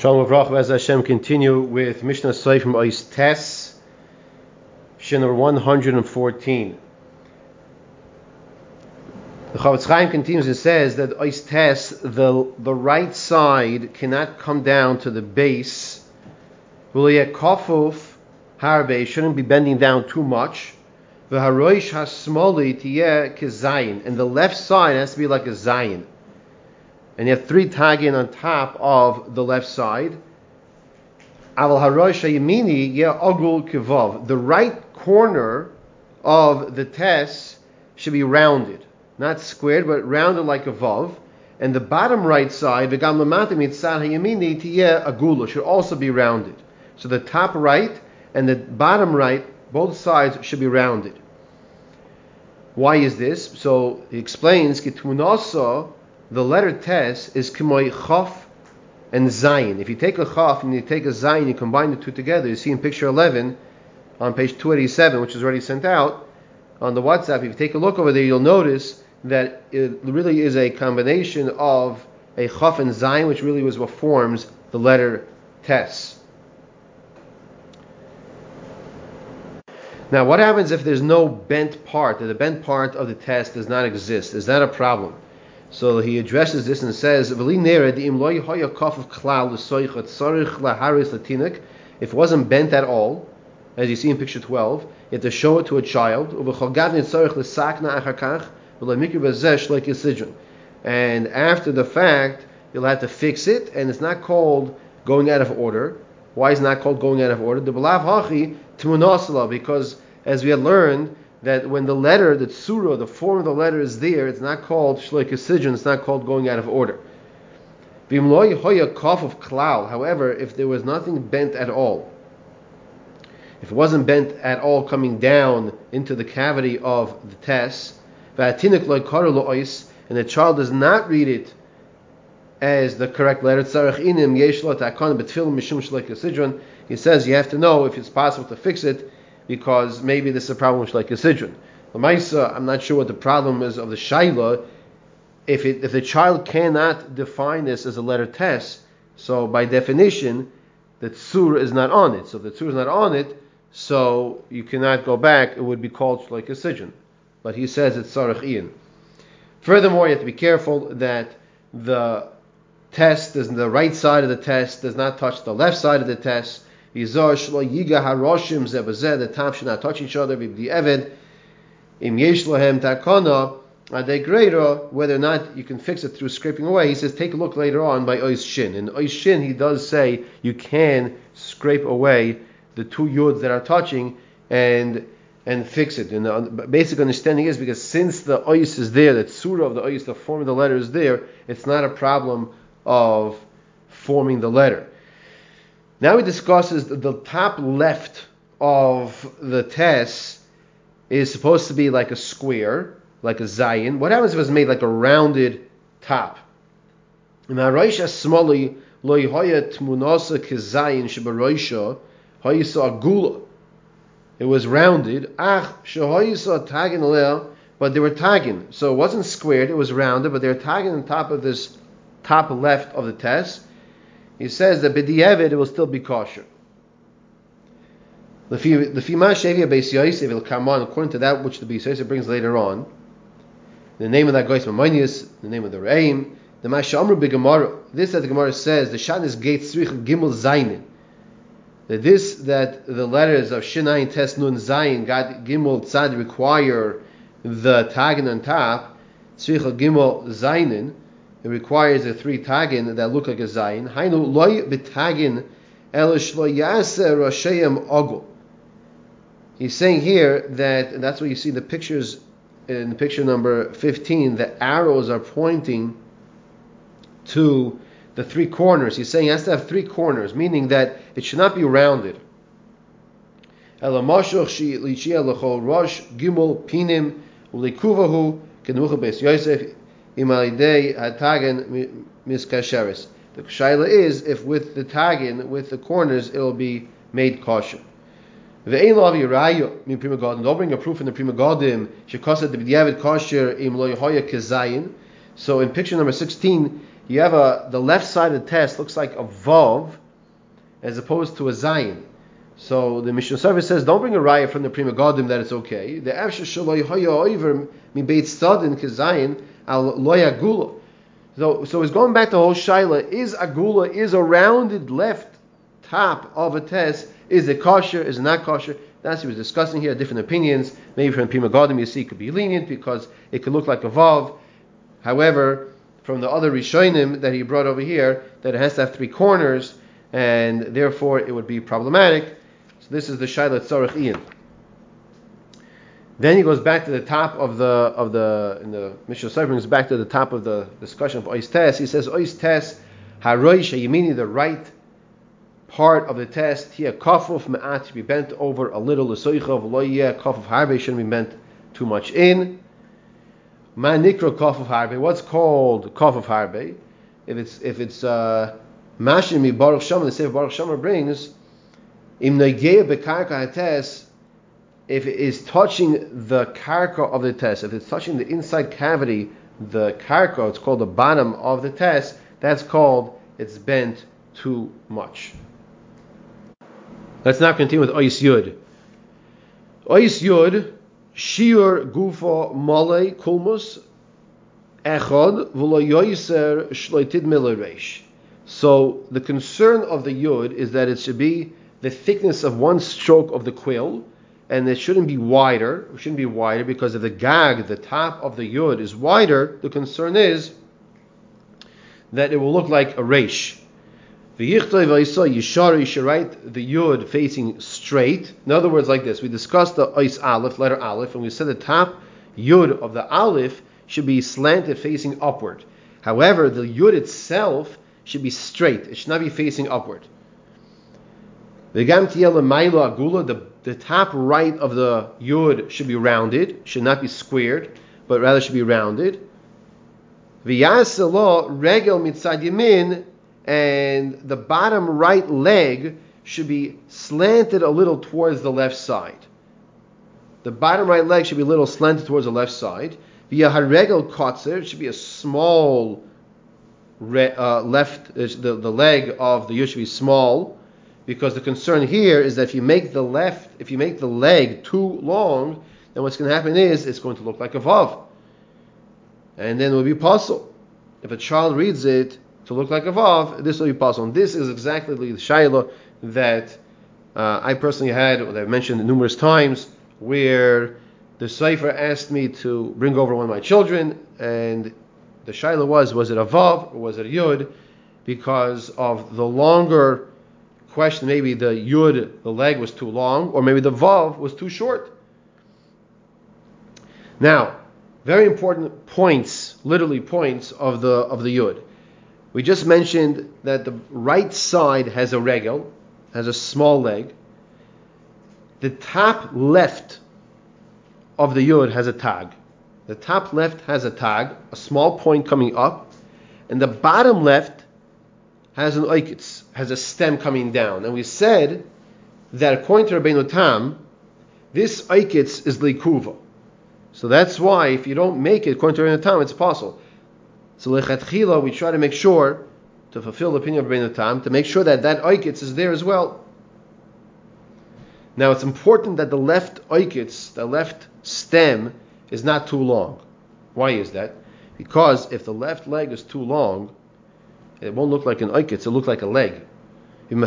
Shalom Avrach as Hashem continue with Mishnas Sofrim from Ois Tes, Shin 114. The Chofetz Chaim continues and says that Ois Tes, the, the right side cannot come down to the base. Kofuf Harbe shouldn't be bending down too much. And the left side has to be like a zayin and you have three tagin on top of the left side. The right corner of the tes should be rounded, not squared, but rounded like a vav. And the bottom right side, agula, should also be rounded. So the top right and the bottom right, both sides should be rounded. Why is this? So he explains, the letter tes is k'moy chof and zayin. If you take a chof and you take a zayin, you combine the two together. You see in picture 11 on page 287, which is already sent out on the WhatsApp. If you take a look over there, you'll notice that it really is a combination of a chof and zayin, which really was what forms the letter tes. Now, what happens if there's no bent part? That the bent part of the tes does not exist? Is that a problem? So he addresses this and says, If it wasn't bent at all, as you see in picture 12, you have to show it to a child. And after the fact, you'll have to fix it, and it's not called going out of order. Why is it not called going out of order? The Because as we had learned, that when the letter, the tsura, the form of the letter is there, it's not called shloikasijon, it's not called going out of order. Bimloy hoya kof of klal, However, if there was nothing bent at all, if it wasn't bent at all coming down into the cavity of the tes, and the child does not read it as the correct letter, he says you have to know if it's possible to fix it because maybe this is a problem with like sidron. Lamaisa, I'm not sure what the problem is of the shaila. If it, if the child cannot define this as a letter tes, so by definition, the tsur is not on it. So if the tsur is not on it, so you cannot go back. It would be called like a sidron. But he says it's sarach ian. Furthermore, you have to be careful that the tes, the right side of the tes, does not touch the left side of the tes Yizar shlo yiga haroshim the top should not touch each other, v'bdi eved, im yesh lohem takana, greater, whether or not you can fix it through scraping away, he says take a look later on by Ois Shin. In Ois Shin, he does say you can scrape away the two yods that are touching and and fix it. And the basic understanding is because since the Ois is there, the surah of the Ois, the form of the letter is there, it's not a problem of forming the letter. Now he discusses the top left of the tes is supposed to be like a square, like a zayin. What happens if it's made like a rounded top? It was rounded. But they were tagging. So it wasn't squared, it was rounded, but they were tagging on top of this top left of the tes he says that b'di'evid it will still be kosher. According to that which the Beis brings later on. The name of that guy is the name of the Reim. The Mashamru Gemara. This that the Gemara says the Shanis Gate Tzrich Gimel Zayin. That this that the letters of Shinayin Tes Nun Zayin God Gimel Tzad require the tagin on top. Tzrich Gimel Zayin it requires a three tagin that look like a zayin. Hainu loy betagin elish lo ogul. He's saying here that, that's what you see in the pictures in picture number 15, the arrows are pointing to the three corners. He's saying it has to have three corners, meaning that it should not be rounded. Imalidei hatagen miskasheris. The shaila is if with the tagin, with the corners, it will be made kosher. Ve'ein lo avi min Pri Megadim. Don't bring a proof in the Pri Megadim. Shekasa de b'diavad kosher im lo yehoya kezayin. So in picture number 16, you have a the left side of the tes looks like a vav as opposed to a zayin. So the Mishnas Sofrim says, don't bring a raya from the Pri Megadim that it's okay. The Avsha Shaloi Hoya Oiver Mi Beit Stadin Kezayin Al Loya Gula. So, so it's going back to whole Shaila. Is Agula, is a rounded left top of a tes, is it kosher, is it not kosher? That's what he was discussing here, different opinions. Maybe from Pri Megadim you see could be lenient because it could look like a Vav. However, from the other Rishonim that he brought over here, that it has to have three corners, and therefore it would be problematic. So this is the Shaila Tzarech Ian. Then he goes back to the top of the of the in the Mishnas Sofrim brings back to the top of the discussion of Ois Tes. He says Ois Tes Haroy Shayimini the right part of the tes here kafuf me'at to be bent over a little The l'soichav loyeh kafuf harbe shouldn't be bent too much in. Manikro kafuf harbe. What's called kafuf harbe? If it's if it's uh, mashimi baruch shama, the Sefer Baruch She'amar brings im negeya bekarka hates if it is touching the karka of the tes, if it's touching the inside cavity, the karka, it's called the bottom of the tes, that's called it's bent too much. Let's now continue with Ois Yud. Ois Yud, Shiur Gufa Male Kulmus Echod V'lo Yoiser Shloitid Milaresh. So the concern of the Yud is that it should be the thickness of one stroke of the quill, and it shouldn't be wider. It shouldn't be wider because if the gag, the top of the yud, is wider, the concern is that it will look like a resh. You should write the yud facing straight. In other words, like this. We discussed the ois aleph, letter aleph, and we said the top yud of the aleph should be slanted facing upward. However, the yud itself should be straight. It should not be facing upward. The the top right of the yud should be rounded, should not be squared, but rather should be rounded. V'yaselo regel mitzad yamin, and the bottom right leg should be slanted a little towards the left side. The bottom right leg should be a little slanted towards the left side. Via haregel kotzer, should be a small re, uh, left, uh, the, the leg of the yud should be small because the concern here is that if you make the left, if you make the leg too long, then what's going to happen is it's going to look like a vav, and then it will be possible. If a child reads it to look like a vav, this will be possible. And this is exactly the shaila that uh, I personally had, or I've mentioned numerous times, where the cipher asked me to bring over one of my children, and the shaila was, was it a vav or was it a yud? Because of the longer question maybe the yud, the leg was too long, or maybe the vav was too short. Now, very important points, literally points of the of the yud. We just mentioned that the right side has a regel, has a small leg. The top left of the yud has a tag. The top left has a tag, a small point coming up, and the bottom left has an oikitz, has a stem coming down. And we said that according to Rabbeinu Tam, this oikitz is likuva. So that's why if you don't make it according to Rabbeinu Tam, it's possible. So lechatchila, we try to make sure to fulfill the opinion of Rabbeinu Tam to make sure that that oikitz is there as well. Now it's important that the left oikitz, the left stem, is not too long. Why is that? Because if the left leg is too long, it won't look like an oikitz, it'll look like a leg. And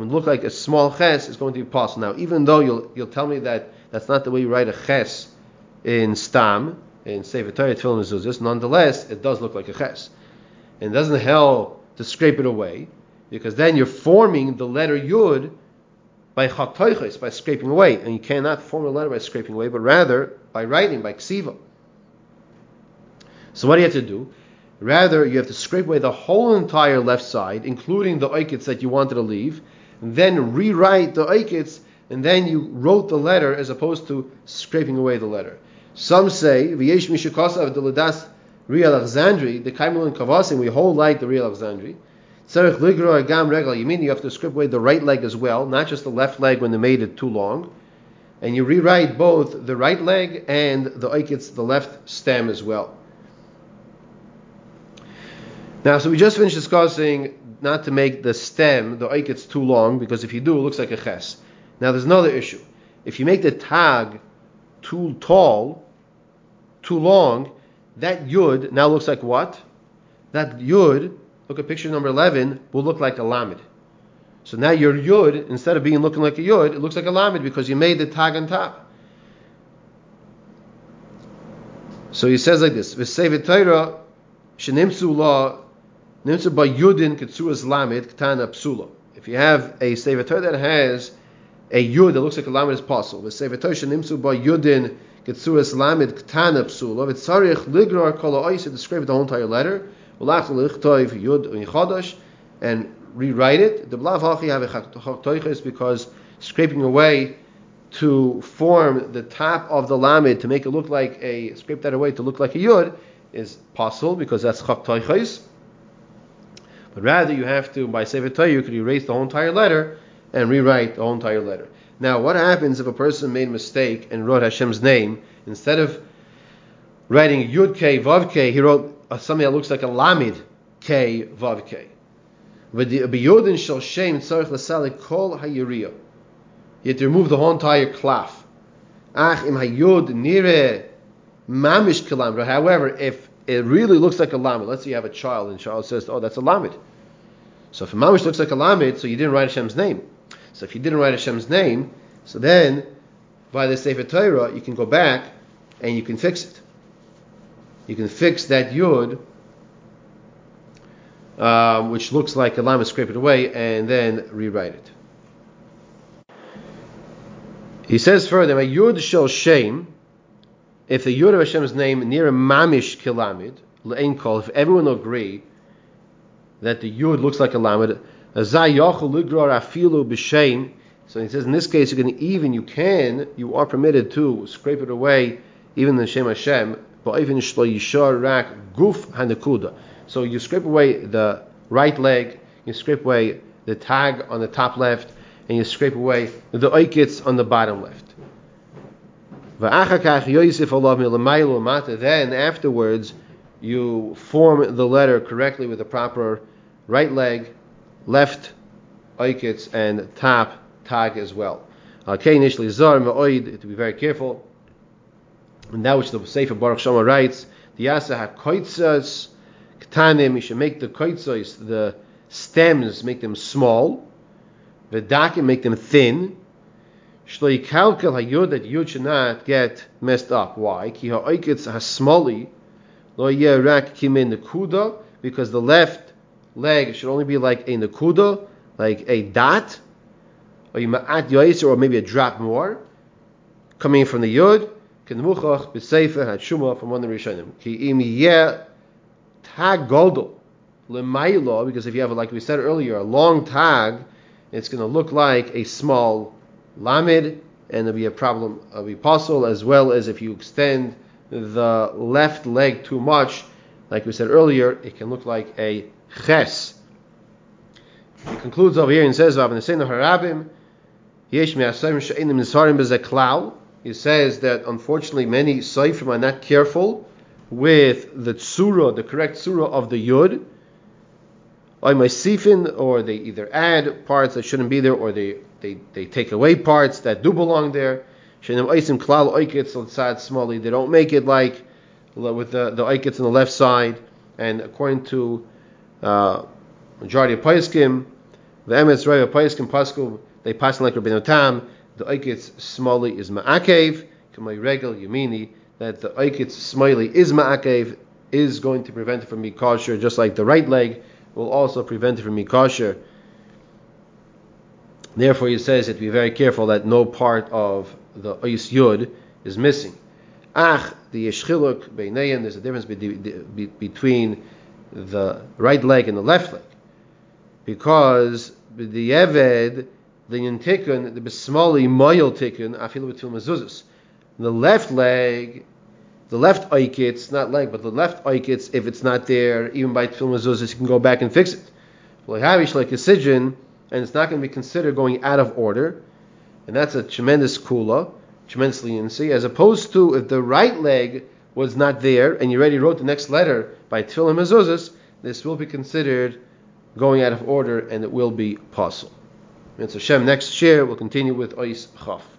would look like a small ches, it's going to be possible. Now, even though you'll you'll tell me that that's not the way you write a ches in stam in Sefer Torah Tefillin Mezuzos, nonetheless, it does look like a ches, and it doesn't help to scrape it away because then you're forming the letter yud by chaktoiches, by scraping away. And you cannot form a letter by scraping away, but rather by writing, by ksiva. So what do you have to do? Rather, you have to scrape away the whole entire left side, including the oikits that you wanted to leave, and then rewrite the oikits, and then you wrote the letter as opposed to scraping away the letter. Some say, V'yesh mishakasav deladas Ri Alexandri, the Kaimel and Kavasim, we hold like the Ri Alexandri. Tzarech ligro agam regal. You mean you have to scrape away the right leg as well, not just the left leg when they made it too long. and you rewrite both the right leg and the oikitz, the left stem as well. Now, so we just finished discussing not to make the stem, the oikitz, too long, because if you do, it looks like a ches. Now, there's another issue. If you make the tag too tall, too long, that yud now looks like what? That yud, look at picture number 11, will look like a lamed. So now your yud, instead of being looking like a yud, it looks like a lamed because you made the tag on top. So he says like this: "V'sevet Torah shenimsu la nimsu by yudin ketsuas lamed ktana psula." If you have a sefer Torah that has a yud that looks like a lamed is possible. V'sevet Torah shenimsu by yudin ketsuas lamed ktana psula. V'tzarich ligrar kol to describe the whole entire letter. And rewrite it. The blav have a because scraping away to form the top of the lamed to make it look like a scrape that away to look like a yud is possible because that's chak toiches. But rather you have to by sefer Torah you could erase the whole entire letter and rewrite the whole entire letter. Now what happens if a person made a mistake and wrote Hashem's name instead of writing yud k vav k he wrote something that looks like a lamed k vav k. B'yodin shel shem tzarich l'salik kol hayiriya. You have to remove the whole entire klaf. Ach im hayod nire mamish kalam. However, if it really looks like a lamed, let's say you have a child and child says, "Oh, that's a lamed." So if a mamish looks like a lamed, so you didn't write Hashem's name. So if you didn't write Hashem's name, so then by the Sefer Torah you can go back and you can fix it. You can fix that yud um, which looks like a lama scrape it away, and then rewrite it. He says further, a yud shall shame, if the yud of Hashem's name near a mamish kilamid, le'en kol, if everyone agree that the yud looks like a lamed, so he says in this case you can even, you can, you are permitted to scrape it away, even the Shem Hashem, So you scrape away the right leg, you scrape away the tag on the top left, and you scrape away the oikits on the bottom left. Then afterwards, you form the letter correctly with the proper right leg, left oikits, and top tag as well. Okay, initially zar to be very careful. And that which the Sefer Baruch She'amar writes, the Yasa HaKoitzas Ktanim, you should make the koitzos, the stems, make them small. The dakim, make them thin. Shloi kalkel hayud that yud should not get messed up. Why? Ki ha'oiketz hasmoli lo rak kimin nekuda because the left leg should only be like a nekuda, like a dot, or maybe a drop more, coming from the yud. Kenemuchach b'sefer had shuma from one of the Rishonim. Ki im yeh tag goldel lemailo, because if you have, like we said earlier, a long tag, it's going to look like a small lamed, and there'll be a problem of apostle, as well as if you extend the left leg too much, like we said earlier, it can look like a ches. He concludes over here and says, harabim, he says that unfortunately many seifrim are not careful with the tsura, the correct tsura of the yud, sifin, or they either add parts that shouldn't be there, or they, they, they take away parts that do belong there. They don't make it like with the, the oikets on the left side, and according to uh, majority of paiskim, the emes of paiskim pasku, they pass like Rabbeinu Tam, the oikets smally is ma'akev, kamay regel yamini, that the Aikitz Smiley is Ma'akev, is going to prevent it from being kosher, just like the right leg will also prevent it from being kosher. Therefore, he says that be very careful that no part of the Ois Yud is missing. Ach, the Yeshchiluk Beinayim, there's a difference between the right leg and the left leg. Because the Eved, the Yintikun, the Besmali Moyel Tikun, Afilu Betul Mezuzah the left leg, the left oikitz, not leg, but the left oikitz, if it's not there, even by tefillin mezuzah, you can go back and fix it. Like a sidron, and it's not going to be considered going out of order, and that's a tremendous kula. tremendous leniency, as opposed to if the right leg was not there and you already wrote the next letter by Tfilim Mezuzahs, this will be considered going out of order and it will be possible. Mitzvah Hashem, next year we'll continue with Ois Chaf.